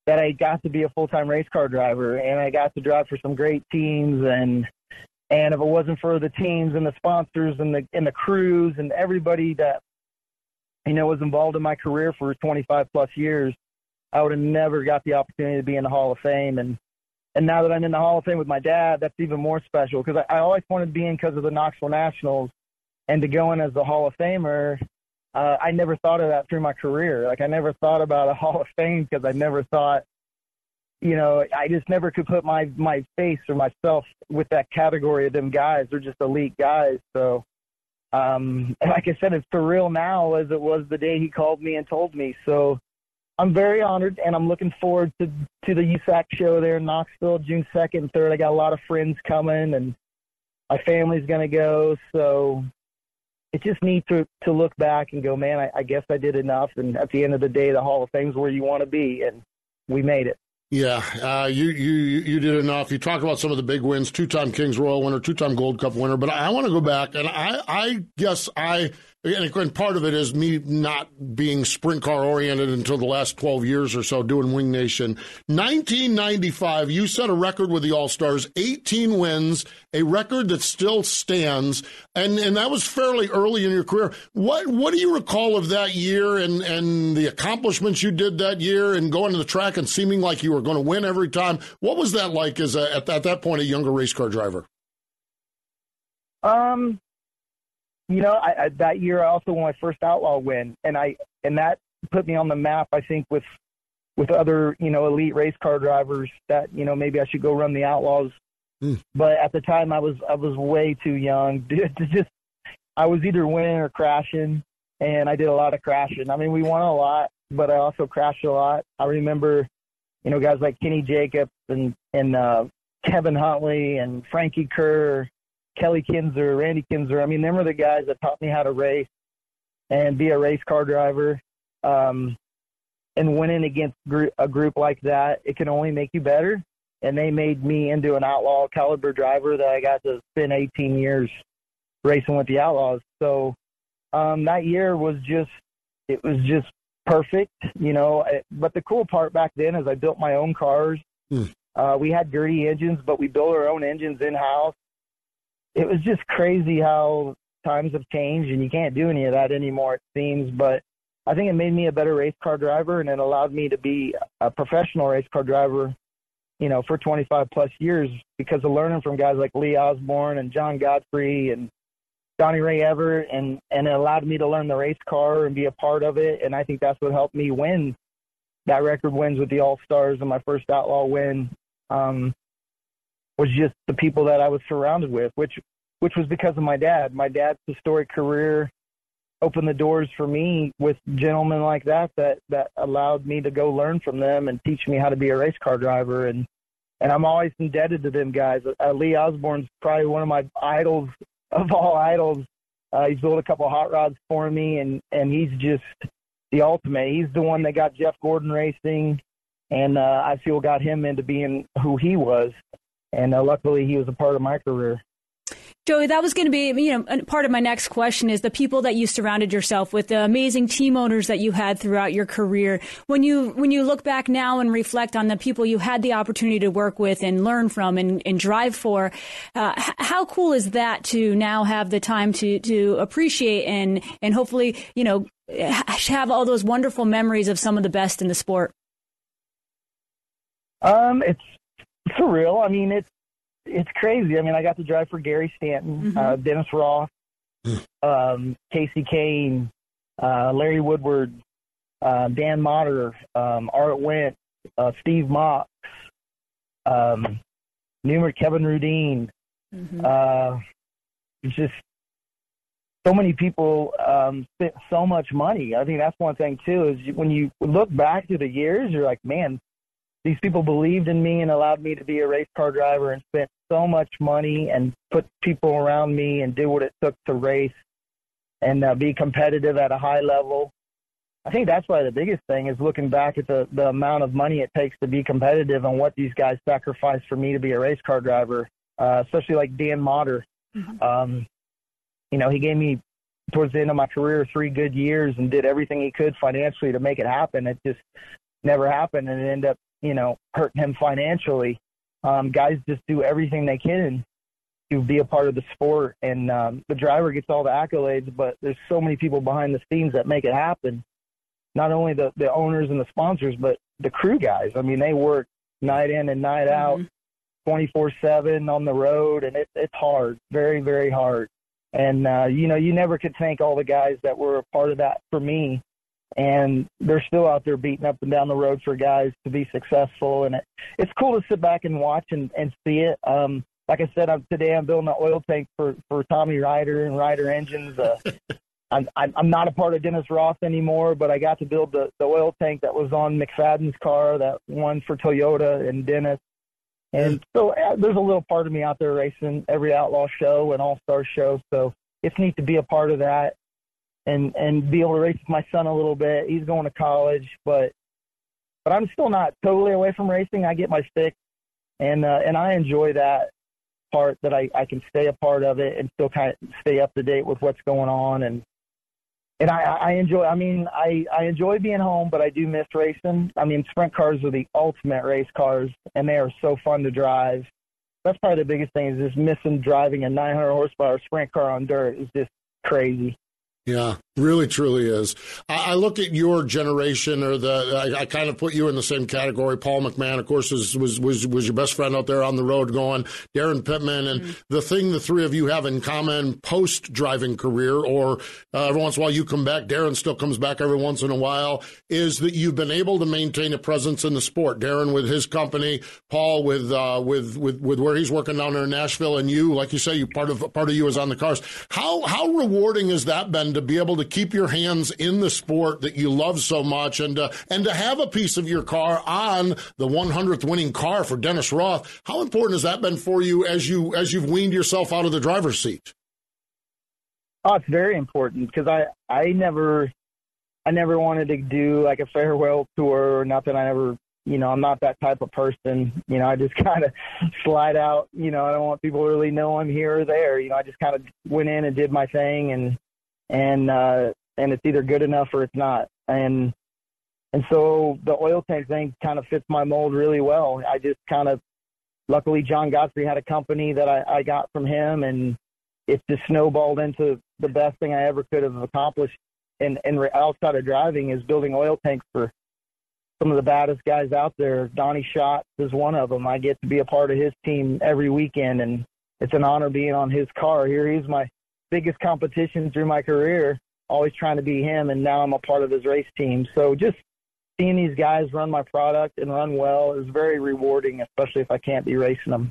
that I got to be a full time race car driver and I got to drive for some great teams and and if it wasn't for the teams and the sponsors and the and the crews and everybody that you know was involved in my career for 25 plus years, I would have never got the opportunity to be in the Hall of Fame. And and now that I'm in the Hall of Fame with my dad, that's even more special because I, I always wanted to be in because of the Knoxville Nationals, and to go in as the Hall of Famer uh, I never thought of that through my career. Like I never thought about a (laughs) Hall of Fame because I never thought you know, I just never could put my my face or myself with that category of them guys. They're just elite guys. So, um, like I said, it's surreal now as it was the day he called me and told me. So, I'm very honored, and I'm looking forward to to the USAC show there in Knoxville, June second and third. I got a lot of friends coming, and my family's gonna go. So, it's just neat to to look back and go, man, I, I guess I did enough. And at the end of the day, the Hall of Fame's where you want to be, and we made it. Yeah, uh, you you you did enough. You talk about some of the big wins: two-time Kings Royal winner, two-time Gold Cup winner. But I want to go back, and I I guess I and part of it is me not being sprint car oriented until the last 12 years or so doing Wing Nation. 1995, you set a record with the All Stars, 18 wins, a record that still stands, and and that was fairly early in your career. What what do you recall of that year and and the accomplishments you did that year and going to the track and seeming like you were going to win every time? What was that like as a, at, at that point a younger race car driver? Um, you know, I, I, that year I also won my first outlaw win, and I and that put me on the map. I think with with other you know elite race car drivers that you know maybe I should go run the outlaws. Mm. But at the time I was I was way too young (laughs) to just. I was either winning or crashing, and I did a lot of crashing. I mean, we won a lot, but I also crashed a lot. I remember, you know, guys like Kenny Jacobs and and uh, Kevin Huntley and Frankie Kerr Kelly Kinzer, Randy Kinzer. I mean, them are the guys that taught me how to race and be a race car driver. Um, and winning against a group like that, it can only make you better. And they made me into an outlaw caliber driver that I got to spend 18 years racing with the Outlaws. So um, that year was just, it was just perfect, you know. But the cool part back then is I built my own cars. Hmm. Uh, we had dirty engines, but we built our own engines in house it was just crazy how times have changed and you can't do any of that anymore it seems but i think it made me a better race car driver and it allowed me to be a professional race car driver you know for 25 plus years because of learning from guys like lee osborne and john godfrey and johnny ray everett and and it allowed me to learn the race car and be a part of it and i think that's what helped me win that record wins with the all stars and my first outlaw win. Um was just the people that I was surrounded with, which which was because of my dad. My dad's historic career opened the doors for me with gentlemen like that that that allowed me to go learn from them and teach me how to be a race car driver and and I'm always indebted to them guys. Uh, Lee Osborne's probably one of my idols of all idols. Uh, he's built a couple hot rods for me, and and he's just the ultimate. He's the one that got Jeff Gordon racing, and uh, I feel got him into being who he was and uh, luckily he was a part of my career. Joey, that was going to be, you know, part of my next question is the people that you surrounded yourself with, the amazing team owners that you had throughout your career. When you when you look back now and reflect on the people you had the opportunity to work with and learn from and, and drive for, uh, how cool is that to now have the time to to appreciate and and hopefully, you know, have all those wonderful memories of some of the best in the sport? Um, it's surreal. I mean, it's it's crazy. I mean, I got to drive for Gary Stanton, mm-hmm. uh, Dennis Roth, um, Kasey Kahne, uh, Larry Woodward, uh, Dan Motter, um, Art Went, uh, Steve Mox, um, numerous Kevin Rudeen. Mm-hmm. Uh, just so many people um, spent so much money. I think that's one thing too. Is when you look back through the years, you're like, man, these people believed in me and allowed me to be a race car driver and spent so much money and put people around me and do what it took to race and uh, be competitive at a high level. I think that's why the biggest thing is looking back at the, the amount of money it takes to be competitive and what these guys sacrificed for me to be a race car driver, uh, especially like Dan Motter. Mm-hmm. Um, you know, he gave me towards the end of my career three good years and did everything he could financially to make it happen. It just never happened and it ended up you know, hurting him financially. Um, guys just do everything they can to be a part of the sport, and um, the driver gets all the accolades, but there's so many people behind the scenes that make it happen. Not only the the owners and the sponsors, but the crew guys. I mean, they work night in and night out, mm-hmm. 24 seven on the road, and it, it's hard, very very hard. And uh, you know, you never could thank all the guys that were a part of that for me and they're still out there beating up and down the road for guys to be successful. And it, it's cool to sit back and watch and, and see it. Um, like I said, I'm, today I'm building an oil tank for, for Tommy Ryder and Ryder Engines. Uh, (laughs) I'm, I'm not a part of Dennis Roth anymore, but I got to build the, the oil tank that was on McFadden's car, that one for Toyota and Dennis. And so uh, there's a little part of me out there racing every outlaw show and all star show. So it's neat to be a part of that and and be able to race with my son a little bit. He's going to college, but but I'm still not totally away from racing. I get my stick, and uh, and I enjoy that part that I I can stay a part of it and still kind of stay up to date with what's going on and. And I, I enjoy. I mean, I, I enjoy being home, but I do miss racing. I mean, sprint cars are the ultimate race cars, and they are so fun to drive. That's probably the biggest thing is just missing driving a 900 horsepower sprint car on dirt is just crazy. Yeah, really, truly is. I, I, look at your generation, or the I, I, kind of put you in the same category. Paul McMahon, of course, is, was was was your best friend out there on the road going. Daryn Pittman, and mm-hmm. the thing the three of you have in common post driving career, or uh, every once in a while you come back. Daryn still comes back every once in a while. Is that you've been able to maintain a presence in the sport? Daryn with his company, Paul with uh, with with with where he's working down there in Nashville, and you, like you say, you part of part of you is on the cars. How how rewarding has that been? to be able to keep your hands in the sport that you love so much and uh, and to have a piece of your car on the 100th winning car for Dennis Roth. How important has that been for you as you as you've weaned yourself out of the driver's seat? Oh, it's very important because I I never I never wanted to do like a farewell tour or nothing. I never you know, I'm not that type of person. You know, I just (laughs) kind of slide out. You know, I don't want people to really know I'm here or there. You know, I just kind of went in and did my thing, and and uh, and it's either good enough or it's not. And and so the oil tank thing kind of fits my mold really well. I just kind of, luckily, John Godfrey had a company that I, I got from him, and it just snowballed into the best thing I ever could have accomplished. And and outside of driving is building oil tanks for some of the baddest guys out there. Donny Schatz is one of them. I get to be a part of his team every weekend, and it's an honor being on his car. Here he's my biggest competition through my career, always trying to be him, and now I'm a part of his race team. So just seeing these guys run my product and run well is very rewarding, especially if I can't be racing them.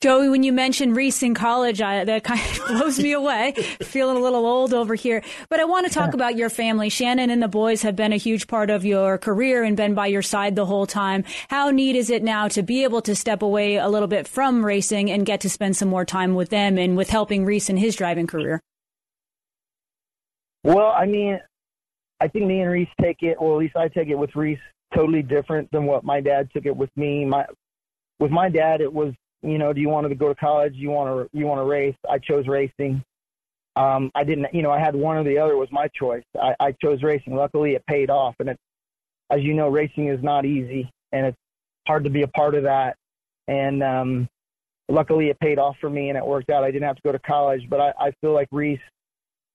Joey, when you mentioned Reese in college, I, that kind of (laughs) blows me away. Feeling a little old over here. But I want to talk about your family. Shannon and the boys have been a huge part of your career and been by your side the whole time. How neat is it now to be able to step away a little bit from racing and get to spend some more time with them and with helping Reese in his driving career? Well, I mean, I think me and Reese take it, or at least I take it with Reese totally different than what my dad took it with me. My, with my dad, it was you know, do you want to go to college? You want to you want to race? I chose racing. Um, I didn't, you know, I had one or the other was my choice. I, I chose racing. Luckily, it paid off, and it, as you know, racing is not easy, and it's hard to be a part of that. And um, luckily, it paid off for me, and it worked out. I didn't have to go to college, but I, I feel like Reese,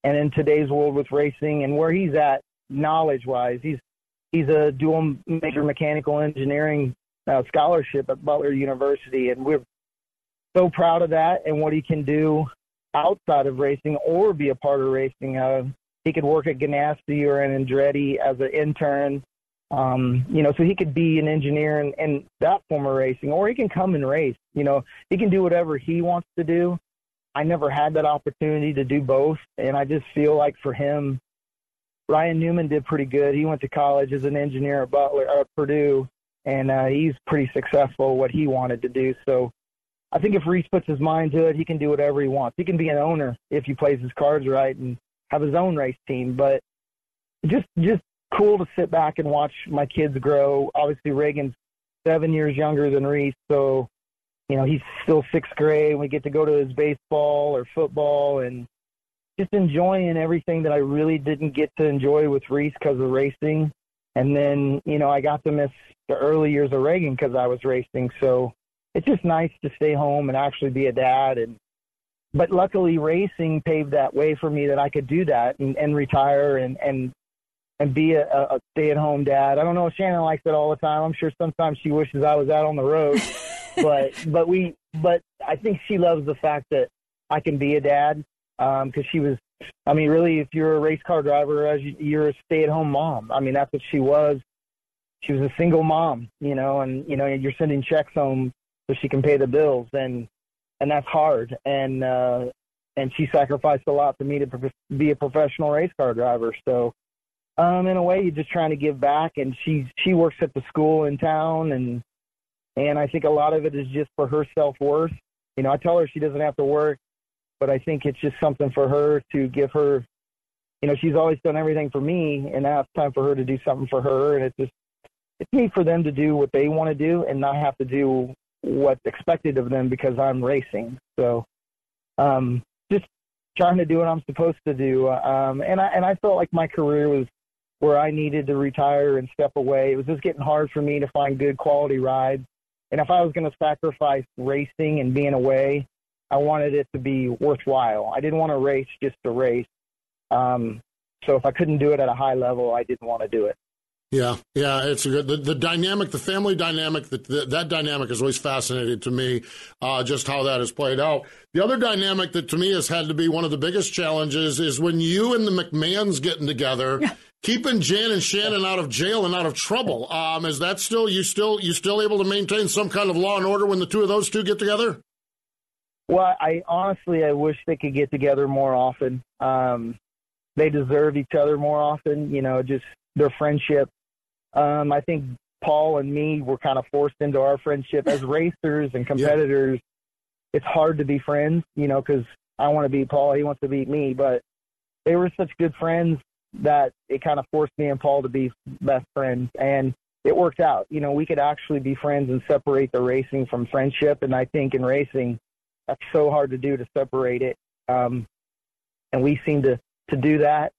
and in today's world with racing and where he's at knowledge-wise, he's he's a dual major mechanical engineering uh, scholarship at Butler University, and we're so proud of that and what he can do outside of racing or be a part of racing. Uh, he could work at Ganassi or in Andretti as an intern. Um, you know, so he could be an engineer in, in that form of racing, or he can come and race. You know, he can do whatever he wants to do. I never had that opportunity to do both, and I just feel like for him, Ryan Newman did pretty good. He went to college as an engineer at Butler, at Purdue, and uh, he's pretty successful what he wanted to do. So I think if Reese puts his mind to it, he can do whatever he wants. He can be an owner if he plays his cards right and have his own race team. But just just cool to sit back and watch my kids grow. Obviously, Reagan's seven years younger than Reese, so you know he's still sixth grade. We get to go to his baseball or football and just enjoying everything that I really didn't get to enjoy with Reese because of racing. And then you know I got to miss the early years of Reagan because I was racing. So it's just nice to stay home and actually be a dad and but luckily racing paved that way for me that I could do that and, and retire and and and be a, a stay at home dad. I don't know if Shannon likes it all the time. I'm sure sometimes she wishes I was out on the road. (laughs) but but we but I think she loves the fact that I can be a dad because um, she was I mean, really, if you're a race car driver, as you, you're a stay-at-home mom. I mean, that's what she was. She was a single mom, you know, and you know, you're sending checks home so she can pay the bills, and and that's hard. And uh, and she sacrificed a lot for me to be a professional race car driver. So, um, in a way, you're just trying to give back. And she she works at the school in town, and and I think a lot of it is just for her self worth. You know, I tell her she doesn't have to work, but I think it's just something for her to give her. You know, she's always done everything for me, and now it's time for her to do something for her. And it's just it's neat for them to do what they want to do and not have to do what's expected of them because I'm racing. So, um, just trying to do what I'm supposed to do. Um, and I and I felt like my career was where I needed to retire and step away. It was just getting hard for me to find good quality rides. And if I was going to sacrifice racing and being away, I wanted it to be worthwhile. I didn't want to race just to race. Um, so if I couldn't do it at a high level, I didn't want to do it. Yeah, yeah, it's a good the, the dynamic, the family dynamic. The, the, that dynamic is always fascinating to me, uh, just how that has played out. The other dynamic that to me has had to be one of the biggest challenges is when you and the McMahons getting together, keeping Jan and Shannon out of jail and out of trouble. Um, is that still you still you still able to maintain some kind of law and order when the two of those two get together? Well, I honestly I wish they could get together more often. Um, they deserve each other more often. You know, just their friendship um, I think Paul and me were kind of forced into our friendship as (laughs) racers and competitors. Yeah. It's hard to be friends, you know, because I want to beat Paul, he wants to beat me, but they were such good friends that it kind of forced me and Paul to be best friends, and it worked out. You know, we could actually be friends and separate the racing from friendship, and I think in racing, that's so hard to do to separate it. Um, and we seem to to do that.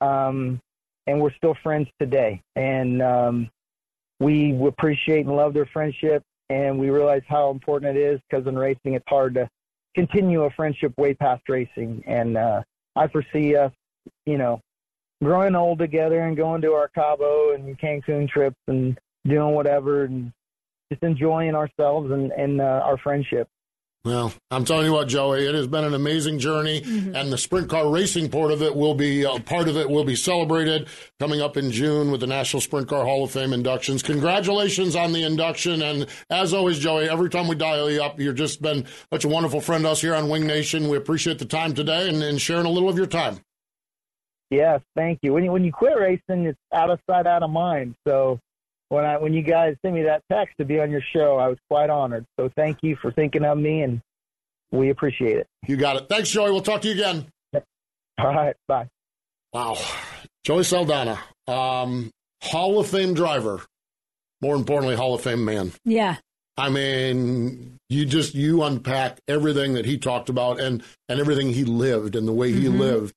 Um, and we're still friends today. And um, we appreciate and love their friendship, and we realize how important it is because in racing, it's hard to continue a friendship way past racing. And uh, I foresee us, you know, growing old together and going to our Cabo and Cancun trips and doing whatever and just enjoying ourselves and, and uh, our friendship. Well, I'm telling you what, Joey, it has been an amazing journey, mm-hmm. and the sprint car racing part of it will be uh, part of it will be celebrated coming up in June with the National Sprint Car Hall of Fame inductions. Congratulations on the induction, and as always, Joey, every time we dial you up, you've just been such a wonderful friend to us here on Wing Nation. We appreciate the time today and, and sharing a little of your time. Yes, thank you. When you when you quit racing, it's out of sight, out of mind. So when I when you guys sent me that text to be on your show, I was quite honored. So thank you for thinking of me, and we appreciate it. You got it. Thanks, Joey. We'll talk to you again. All right. Bye. Wow, Joey Saldana, um, Hall of Fame driver. More importantly, Hall of Fame man. Yeah. I mean, you just you unpack everything that he talked about and and everything he lived and the way he mm-hmm. lived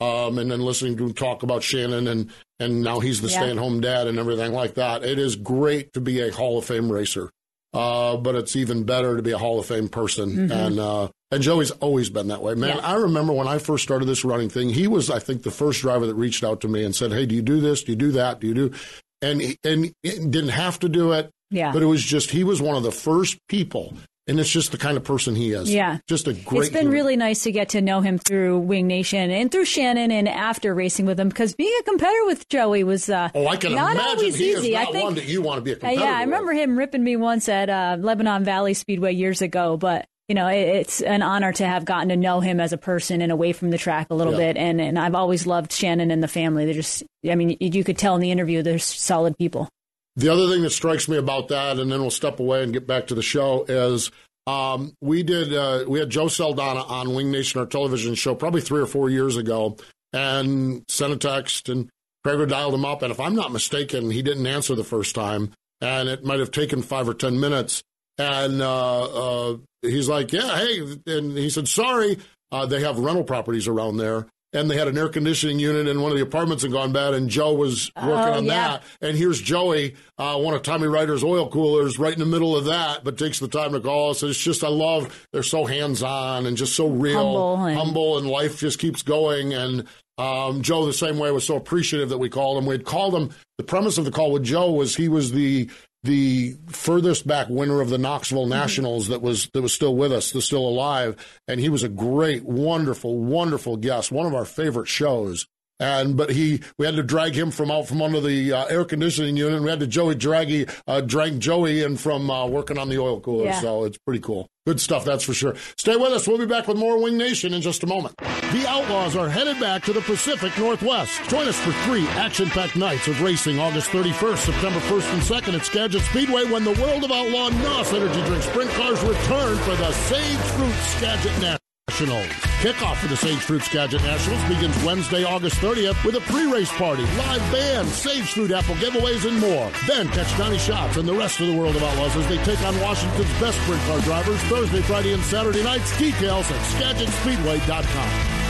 um, and then listening to him talk about Shannon and and now he's the yeah. stay-at-home dad and everything like that. It is great to be a Hall of Fame racer, uh, but it's even better to be a Hall of Fame person. Mm-hmm. And uh, and Joey's always been that way, man. Yeah. I remember when I first started this running thing. He was, I think, the first driver that reached out to me and said, "Hey, do you do this? Do you do that? Do you do?" And and didn't have to do it. Yeah. But it was just he was one of the first people and it's just the kind of person he is. Yeah. Just a great. It's been really nice to get to know him through Wing Nation and through Shannon and after racing with him because being a competitor with Joey was uh, oh, I can not always easy. I think one that you want to be a competitor. Uh, yeah, I remember with. him ripping me once at uh, Lebanon Valley Speedway years ago, but you know, it's an honor to have gotten to know him as a person and away from the track a little yeah. bit. And, and I've always loved Shannon and the family. They're just, I mean, you could tell in the interview, they're solid people. The other thing that strikes me about that, and then we'll step away and get back to the show, is um, we did. Uh, we had Joe Saldana on Wing Nation, our television show, probably three or four years ago, and sent a text, and Craig dialed him up, and if I'm not mistaken, he didn't answer the first time, and it might have taken five or ten minutes, and uh, uh, he's like, "Yeah, hey," and he said, "Sorry, uh, they have rental properties around there." And they had an air conditioning unit in one of the apartments had gone bad, and Joe was working oh, on yeah. that. And here's Joey, uh, one of Tommy Ryder's oil coolers, right in the middle of that, but takes the time to call us. It's just I love they're so hands on and just so real, humble, and, humble, and life just keeps going. And um, Joe, the same way, was so appreciative that we called him. We had called him. The premise of the call with Joe was he was the the furthest back winner of the Knoxville mm-hmm. Nationals that was that was still with us, that's still alive, and he was a great, wonderful, wonderful guest. One of our favorite shows. And but he, we had to drag him from out from under the uh, air conditioning unit. And we had to Joey draggy uh, drag Joey in from uh, working on the oil cooler. Yeah. So it's pretty cool. Good stuff, that's for sure. Stay with us. We'll be back with more Wing Nation in just a moment. The Outlaws are headed back to the Pacific Northwest. Join us for three action-packed nights of racing August 31st, September 1st, and 2nd at Skagit Speedway when the World of Outlaw NOS Energy Drink Sprint Cars return for the Sage Fruit Skagit Nationals. Kickoff for the Sage Fruit Skagit Nationals begins Wednesday, August 30th with a pre-race party, live band, Sage Fruit apple giveaways, and more. Then catch Donny Schatz and the rest of the World of Outlaws as they take on Washington's best sprint car drivers Thursday, Friday, and Saturday nights. Details at SkagitSpeedway.com.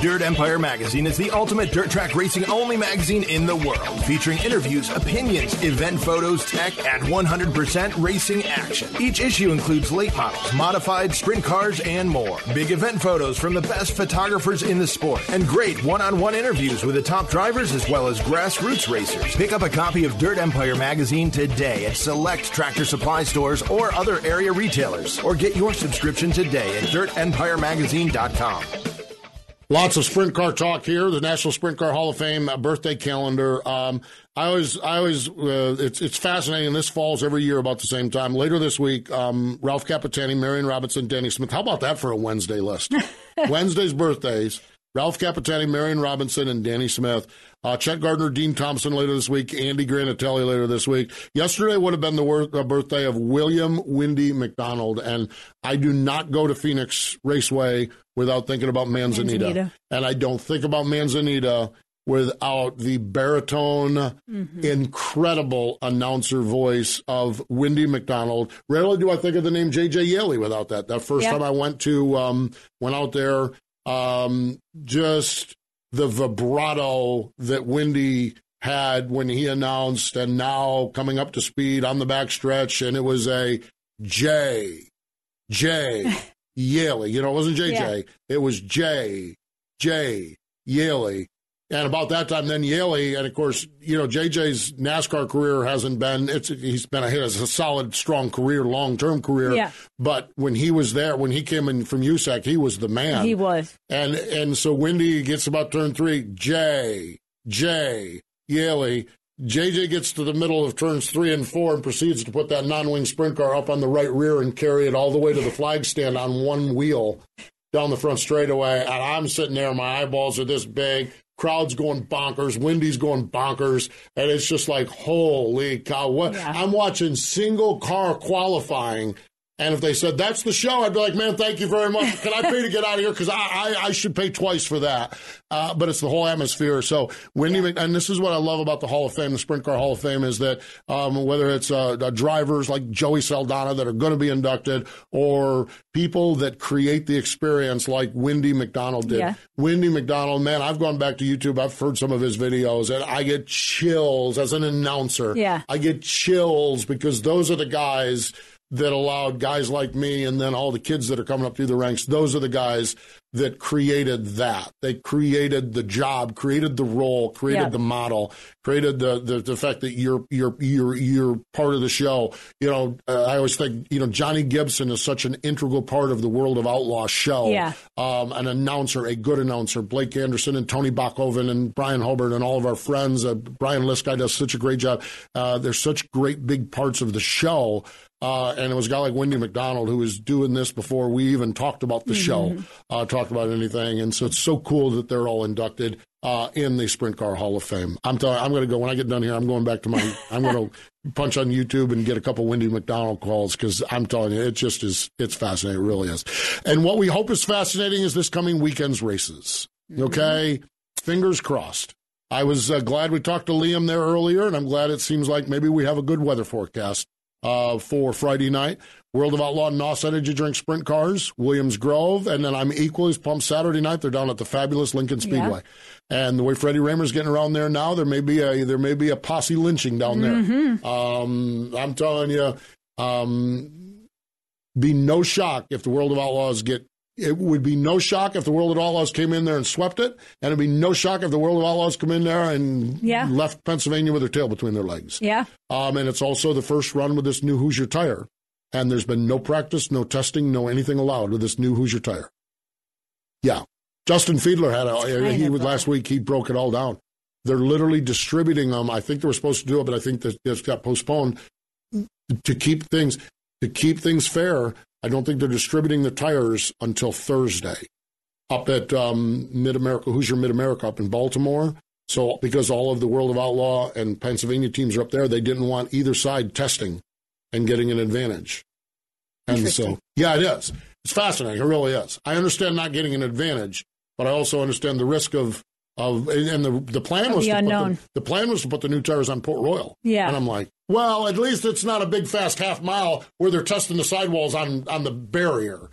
Dirt Empire Magazine is the ultimate dirt track racing only magazine in the world, featuring interviews, opinions, event photos, tech, and 100% racing action. Each issue includes late models, modified sprint cars, and more. Big event photos from the best photographers in the sport, and great one-on-one interviews with the top drivers as well as grassroots racers. Pick up a copy of Dirt Empire Magazine today at select tractor supply stores or other area retailers, or get your subscription today at dirtempiremagazine.com. Lots of sprint car talk here. The National Sprint Car Hall of Fame uh, birthday calendar. Um, I always, I always, uh, it's it's fascinating. This falls every year about the same time. Later this week, um, Ralph Capitani, Marion Robinson, Danny Smith. How about that for a Wednesday list? (laughs) Wednesday's birthdays. Ralph Capitani, Marion Robinson, and Danny Smith. Uh, Chet Gardner, Dean Thompson later this week. Andy Granatelli later this week. Yesterday would have been the wor- uh, birthday of William Windy McDonald, and I do not go to Phoenix Raceway without thinking about Manzanita. Manzanita. And I don't think about Manzanita without the baritone, incredible announcer voice of Windy McDonald. Rarely do I think of the name J.J. Yeley without that. That first Yeah. time I went to, um, went out there, um, just the vibrato that Windy had when he announced and now coming up to speed on the backstretch. And it was a J, J, (laughs) Yeley. You know, it wasn't JJ. Yeah. It was J, J, Yeley. And about that time, then Yeley, and of course, you know, JJ's NASCAR career hasn't been, it's, he's been a, has a solid, strong career, long term career. Yeah. But when he was there, when he came in from USAC, he was the man. He was. And and so Windy gets about turn three. J, J, Yeley. JJ gets to the middle of turns three and four and proceeds to put that non wing sprint car up on the right rear and carry it all the way to the flag stand on one wheel down the front straightaway. And I'm sitting there, my eyeballs are this big. Crowd's going bonkers. Windy's going bonkers. And it's just like, holy cow. What? Yeah. I'm watching single car qualifying. And if they said that's the show, I'd be like, man, thank you very much. Can I pay to get out of here? Because I, I, I should pay twice for that. Uh, but it's the whole atmosphere. So Windy, Mc- and this is what I love about the Hall of Fame, the Sprint Car Hall of Fame, is that um, whether it's uh, drivers like Joey Saldana that are going to be inducted, or people that create the experience like Windy McDonald did. Yeah. Windy McDonald, man, I've gone back to YouTube. I've heard some of his videos, and I get chills as an announcer. Yeah. I get chills because those are the guys that allowed guys like me and then all the kids that are coming up through the ranks. Those are the guys that created that. They created the job, created the role, created Yeah. the model, created the, the the fact that you're you're you're you're part of the show. You know, uh, I always think you know Johnny Gibson is such an integral part of the World of Outlaw show. Yeah. Um, an announcer, a good announcer, Blake Anderson and Tony Bachhoven and Brian Hobart and all of our friends. Uh, Brian Liskey does such a great job. Uh, they're such great big parts of the show. Uh, and it was a guy like Windy McDonald who was doing this before we even talked about the show, uh, talked about anything. And so it's so cool that they're all inducted uh, in the Sprint Car Hall of Fame. I'm telling, I'm going to go when I get done here. I'm going back to my. (laughs) I'm going to punch on YouTube and get a couple Windy McDonald calls because I'm telling you, it just is. It's fascinating. It really is. And what we hope is fascinating is this coming weekend's races. Okay, fingers crossed. I was uh, glad we talked to Liam there earlier, and I'm glad it seems like maybe we have a good weather forecast uh, for Friday night. World of Outlaw NOS Energy Drink Sprint Cars, Williams Grove, and then I'm equally as pumped Saturday night. They're down at the fabulous Lincoln Speedway, and the way Freddie Rahmer's getting around there now, there may be a there may be a posse lynching down there. Um, I'm telling you, um, be no shock if the World of Outlaws get it would be no shock if the World of Outlaws came in there and swept it, and it'd be no shock if the World of Outlaws come in there and Yeah. left Pennsylvania with their tail between their legs. Yeah. Um, and it's also the first run with this new Hoosier tire. And there's been no practice, no testing, no anything allowed with this new Hoosier tire. Yeah. Justin Fiedler had a, he was last week, he broke it all down. They're literally distributing them. I think they were supposed to do it, but I think that this got postponed to keep things to keep things fair. I don't think they're distributing the tires until Thursday up at um, Mid America, Hoosier Mid America up in Baltimore. So because all of the World of Outlaw and Pennsylvania teams are up there, they didn't want either side testing and getting an advantage. And so, yeah, it is. It's fascinating. It really is. I understand not getting an advantage, but I also understand the risk of of and the the plan Of was the to put unknown. the, the plan was to put the new tires on Port Royal. Yeah. and I'm like, well, at least it's not a big fast half mile where they're testing the sidewalls on on the barrier.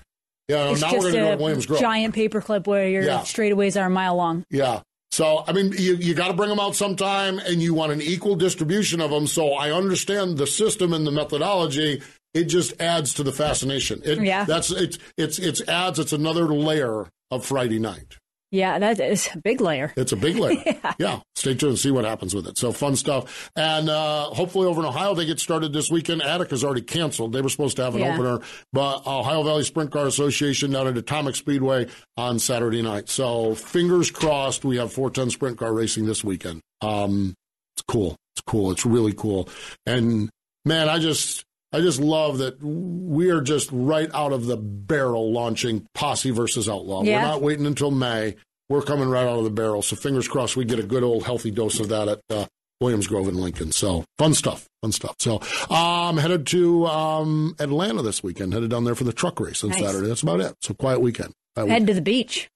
You know, now we're going to go to Williams Grove. giant paperclip where your Yeah. straightaways are a mile long. Yeah. So, I mean, you, you got to bring them out sometime and you want an equal distribution of them. So I understand the system and the methodology. It just adds to the fascination. It, Yeah. That's, it's, it's, it's adds, it's another layer of Friday night. Yeah, that is a big layer. It's a big layer. (laughs) yeah. Stay tuned and see what happens with it. So fun stuff. And uh, hopefully over in Ohio, they get started this weekend. Attica's already canceled. They were supposed to have an Yeah. opener, but Ohio Valley Sprint Car Association down at Atomic Speedway on Saturday night. So fingers crossed we have 410 sprint car racing this weekend. Um, it's cool. It's cool. It's really cool. And man, I just. I just love that we are just right out of the barrel launching Posse versus Outlaw. Yeah. We're not waiting until May. We're coming right out of the barrel. So fingers crossed we get a good old healthy dose of that at uh, Williams Grove and Lincoln. So fun stuff, fun stuff. So I'm um, headed to um, Atlanta this weekend. Headed down there for the truck race on Nice. Saturday. That's about it. So quiet weekend. Quiet Head weekend. to the beach.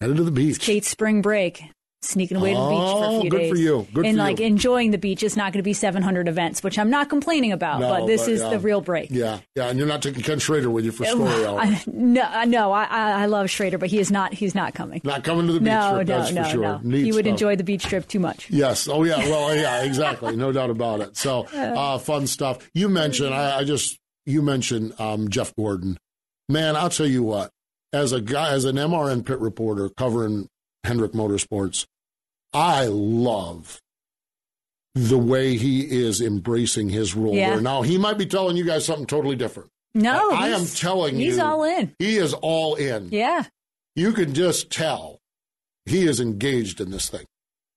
Headed to the beach. Kate's spring break. Sneaking away to the beach for Oh, a few good days. for you. Good and for like you. enjoying the beach. It's not going to be 700 events, which I'm not complaining about, No, but this but, is yeah. the real break. Yeah, yeah, and you're not taking Ken Schrader with you for story (laughs) hour. I, no, I- no, I, I I love Schrader, but he is not. He's not coming. not coming to the beach no, trip, no, that's no, for sure. no. Neat he would stuff. enjoy the beach trip too much. Yes. Oh, yeah. (laughs) Well, yeah, exactly. No doubt about it. So, (laughs) uh, fun stuff. You mentioned, I, I just, you mentioned um, Jeff Gordon. Man, I'll tell you what, as a guy, as an MRN pit reporter covering Hendrick Motorsports, I love the way he is embracing his role Yeah. there. Now, he might be telling you guys something totally different. No, I am he's- telling you. he's all in. He is all in. Yeah, You can just tell he is engaged in this thing.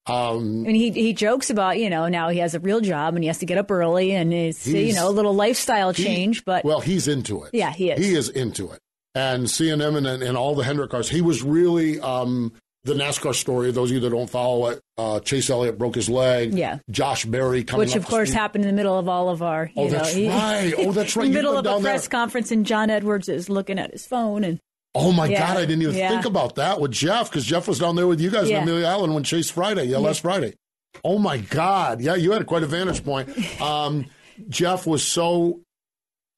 Um, mean, he he jokes about you know now he has a real job and he has to get up early and it's you know a little lifestyle He- change, but well, he's into it. Yeah, he is. He is into it. And seeing him and, and all the Hendrick cars, he was really um, the NASCAR story. Those of you that don't follow it, uh, Chase Elliott broke his leg. Yeah. Josh Berry coming which of course happened in the middle of all of our. You Oh, know, that's he- right. (laughs) Oh, that's right. in the middle of a there. press conference, and John Edwards is looking at his phone and. Oh my Yeah, God, I didn't even yeah. think about that with Jeff because Jeff was down there with you guys Yeah. on Amelia Island when Chase Friday, yeah, last Friday. Oh my God, yeah, you had quite a vantage point. Um, Jeff was so,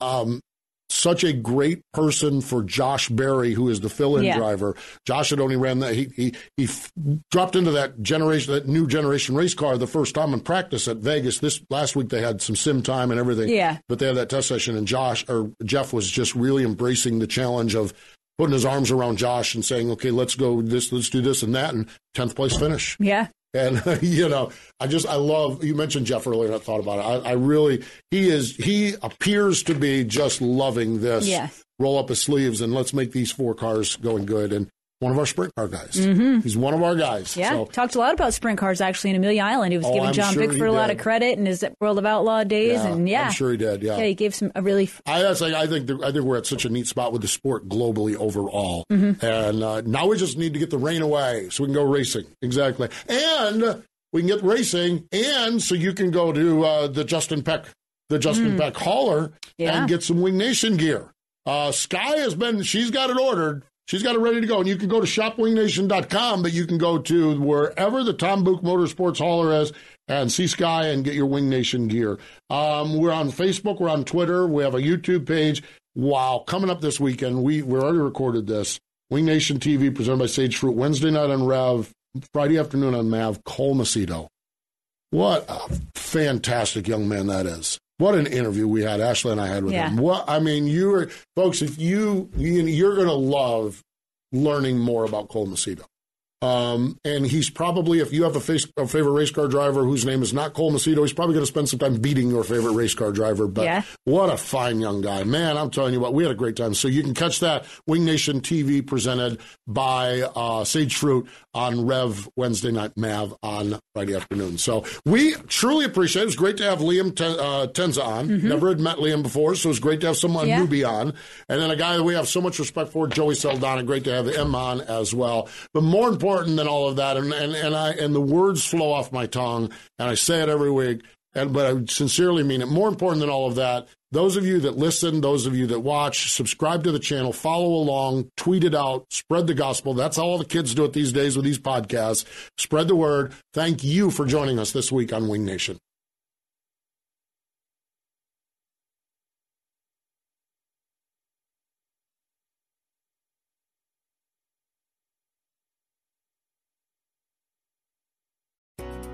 um, such a great person for Josh Berry, who is the fill-in Yeah. driver. Josh had only ran that he he he f- dropped into that generation, that new generation race car the first time in practice at Vegas. This last week they had some sim time and everything. Yeah. But they had that test session, and Josh or Jeff was just really embracing the challenge of putting his arms around Josh and saying, "Okay, let's go this, let's do this and that," and tenth place finish. Yeah. And (laughs) you know, I just I love you mentioned Jeff earlier. and I thought about it. I, I really he is he appears to be just loving this. Yes. Roll up his sleeves and let's make these four cars going good. And one of our sprint car guys. Mhm. He's one of our guys. Yeah, So, talked a lot about sprint cars actually in Amelia Island. He was Oh, giving I'm John sure Bickford a lot of credit in his World of Outlaw days, Yeah, and yeah, I'm sure he did, yeah. yeah, he gave some a really I, that's like, I think the, I think we're at such a neat spot with the sport globally overall, Mhm. and uh, now we just need to get the rain away so we can go racing. Exactly, and we can get racing, and so you can go to uh, the Justin Peck, the Justin Mm. Peck hauler, Yeah. and get some Wing Nation gear. Uh, Sky has been, she's got it ordered. She's got it ready to go. And you can go to shopwingnation.com, but you can go to wherever the Tom Buch Motorsports hauler is and see Sky and get your Wing Nation gear. Um, we're on Facebook, we're on Twitter, we have a YouTube page. Wow, coming up this weekend, we, we already recorded this. Wing Nation TV presented by Sage Fruit, Wednesday night on Rev, Friday afternoon on Mav, Cole Macedo. What a fantastic young man that is. What an interview we had, Ashley and I had with Yeah. him. What I mean, you are folks. If you, you you're going to love learning more about Cole Macedo. Um, and he's probably, if you have a, face, a, favorite race car driver whose name is not Cole Macedo, he's probably going to spend some time beating your favorite race car driver. But yeah. what a fine young guy. Man, I'm telling you what, we had a great time. So you can catch that Wing Nation TV presented by uh, Sage Fruit on Rev Wednesday Night Mav on Friday afternoon. So we truly appreciate it. It was great to have Liam Ten, uh, Tencza on. Mm-hmm. Never had met Liam before, so it was great to have someone yeah. newbie on. And then a guy that we have so much respect for, Joey Saldana. Great to have him on as well. But more important, important than all of that. And, and, and I, and the words flow off my tongue and I say it every week. And, but I sincerely mean it. More important than all of that, those of you that listen, those of you that watch, subscribe to the channel, follow along, tweet it out, spread the gospel. That's how all the kids do it these days with these podcasts. Spread the word. Thank you for joining us this week on Wing Nation.